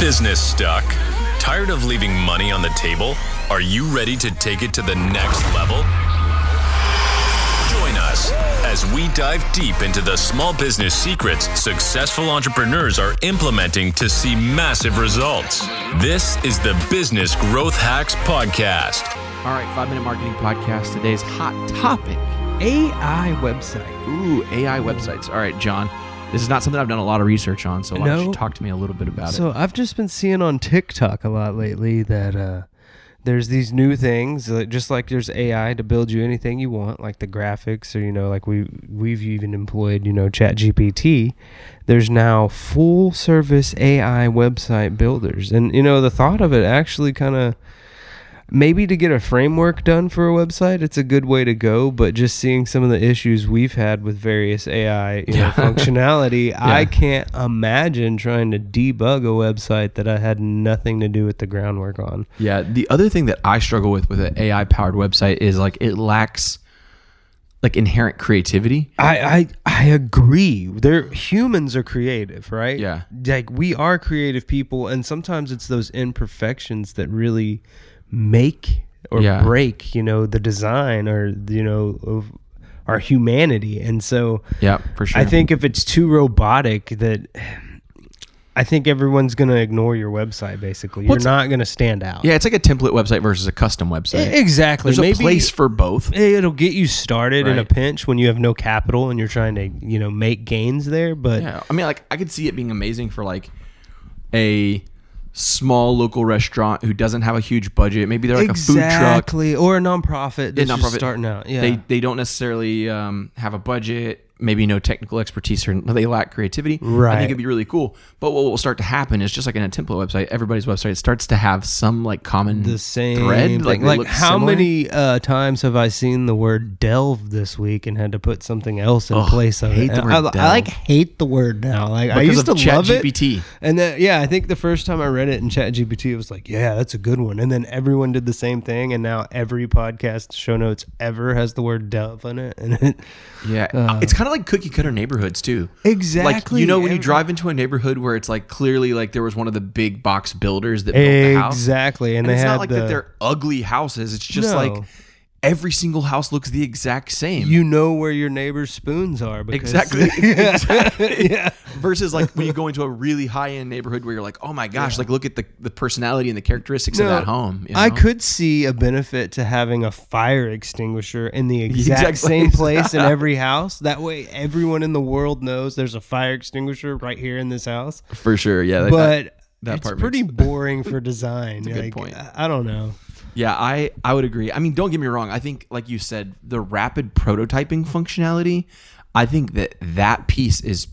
business stuck? Tired of leaving money on the table? Are you ready to take it to the next level? Join us as we dive deep into the small business secrets successful entrepreneurs are implementing to see massive results. This is the Business Growth Hacks Podcast. All right, five minute marketing podcast. Today's hot topic AI website. Ooh, AI websites. All right, John. This is not something I've done a lot of research on, so why don't No. you talk to me a little bit about it? So? I've just been seeing on TikTok a lot lately that uh, there's these new things, like, just like there's AI to build you anything you want, like the graphics, or you know, like we we've even employed, you know, Chat GPT. There's now full service AI website builders, and you know, the thought of it actually kind of maybe to get a framework done for a website, it's a good way to go. But just seeing some of the issues we've had with various AI you know, Yeah. functionality, I can't imagine trying to debug a website that I had nothing to do with the groundwork on. Yeah, the other thing that I struggle with with an AI powered website is like it lacks like inherent creativity. I, I I agree. They're humans are creative, right? Yeah. Like we are creative people, and sometimes it's those imperfections that really make or Yeah. break, you know, the design or you know of our humanity. And so Yeah, for sure. I think if it's too robotic, that I think everyone's going to ignore your website. Basically, Well, you're not going to stand out. yeah, it's like a template website versus a custom website. Exactly. There's a place for both. it'll get you started in a pinch when you have no capital and you're trying to you know make gains there. But Yeah, I mean, like I could see it being amazing for like a small local restaurant who doesn't have a huge budget. Maybe they're like a food truck. exactly, or a nonprofit that's Yeah, just nonprofit. starting out. Yeah, They they don't necessarily um, have a budget, maybe no technical expertise, or they lack creativity. I think it'd be really cool. But what will start to happen is just like in a template website, everybody's website starts to have some like common the same thread. thing. Like, Like, how similar. many uh, times have I seen the word delve this week and had to put something else in place of hate it? the word I, I like hate the word now. Like I used to love it. And then yeah, I think the first time I read it in ChatGPT, it was like, yeah, that's a good one. And then everyone did the same thing, and now every podcast show notes ever has the word delve in it. And it, Yeah, Uh, it's kind of like cookie cutter neighborhoods too. Exactly. Like you know when you drive into a neighborhood where it's like clearly like there was one of the big box builders that built the house. exactly, and, And they it's had not like the, that they're ugly houses. It's just No. like every single house looks the exact same. you know where your neighbor's spoons are. Because, Exactly. yeah. Exactly. yeah. Versus like when you go into a really high end neighborhood where you're like, oh my gosh, like look at the, the personality and the characteristics of that home. you I could see a benefit to having a fire extinguisher in the exact exact same place. place in every house. That way, everyone in the world knows there's a fire extinguisher right here in this house. for sure. Yeah. that- But that it's part pretty boring for design. a good Like, point. I I don't know. Yeah, I I would agree. I mean, don't get me wrong. I think, like you said, the rapid prototyping functionality. I think that that piece is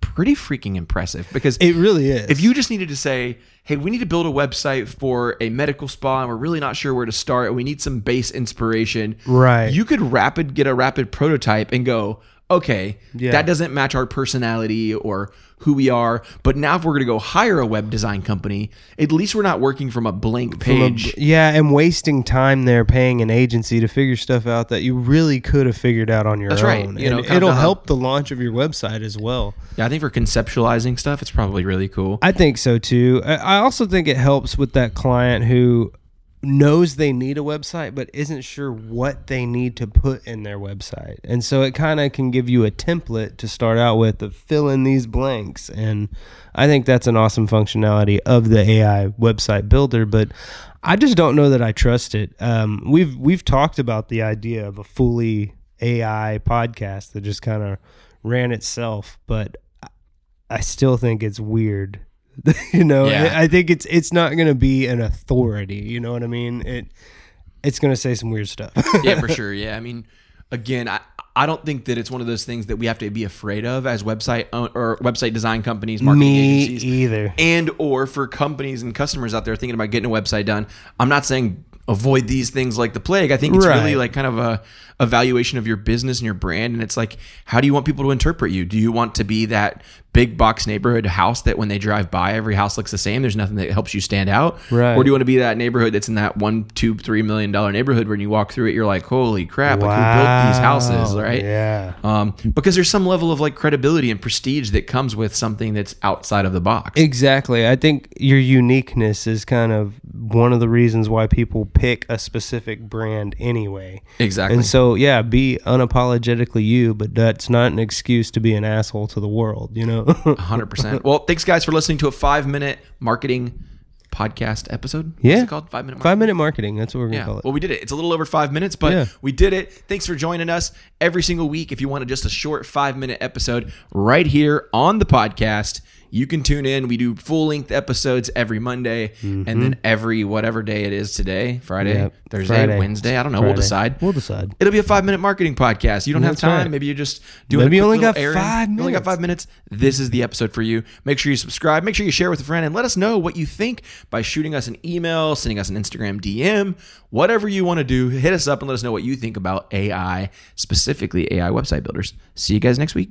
pretty freaking impressive because It really is. if you just needed to say, "Hey, we need to build a website for a medical spa, and we're really not sure where to start, and we need some base inspiration," Right. You could rapid get a rapid prototype and go, "Okay, Yeah. that doesn't match our personality or who we are." But now, if we're going to go hire a web design company, at least we're not working from a blank From a- page. yeah, and wasting time there paying an agency to figure stuff out that you really could have figured out on your That's own. right. You know, And kind of it'll help the launch of your website as well. Yeah, I think for conceptualizing stuff, it's probably really cool. I think so too. I also think it helps with that client who knows they need a website but isn't sure what they need to put in their website. And so it kind of can give you a template to start out with to fill in these blanks and I think that's an awesome functionality of the AI website builder, but I just don't know that I trust it. Um, we've we've talked about the idea of a fully AI podcast that just kind of ran itself, but I still think it's weird. you know, Yeah. I think it's it's not going to be an authority. You know what I mean? It it's going to say some weird stuff. yeah, for sure. Yeah, I mean, again, I I don't think that it's one of those things that we have to be afraid of as website or website design companies, marketing Me agencies, either. and or for companies and customers out there thinking about getting a website done. I'm not saying avoid these things like the plague. I think it's really like kind of a evaluation of your business and your brand. And it's like, how do you want people to interpret you? Do you want to be that big box neighborhood house that when they drive by, every house looks the same? There's nothing that helps you stand out. Right. Or do you want to be that neighborhood that's in that one, two, three million dollar neighborhood when you walk through it, you're like, holy crap, like who built these houses, right? Yeah. Um, because there's some level of like credibility and prestige that comes with something that's outside of the box. Exactly. I think your uniqueness is kind of one of the reasons why people pick a specific brand anyway. Exactly. And so, yeah, be unapologetically you, but that's not an excuse to be an asshole to the world, you know? 100%. Well, thanks guys for listening to a five minute marketing podcast episode. What's Yeah. called? Five minute Five minute marketing. That's what we're going to Yeah. call it. Well, we did it. It's a little over five minutes, but Yeah. we did it. Thanks for joining us every single week. If you wanted just a short five minute episode right here on the podcast, you can tune in. We do full length episodes every Monday and then every whatever day it is today Friday, Mm-hmm. Yep. Thursday, Friday. Wednesday. I don't know. We'll decide. We'll decide. It'll be a five minute marketing podcast. You don't have time. right. Maybe you're just doing. Maybe you only got errand. five You only got five minutes. This is the episode for you. Make sure you subscribe. Make sure you share with a friend, and let us know what you think by shooting us an email, sending us an Instagram DM, whatever you want to do. Hit us up and let us know what you think about AI, specifically AI website builders. See you guys next week.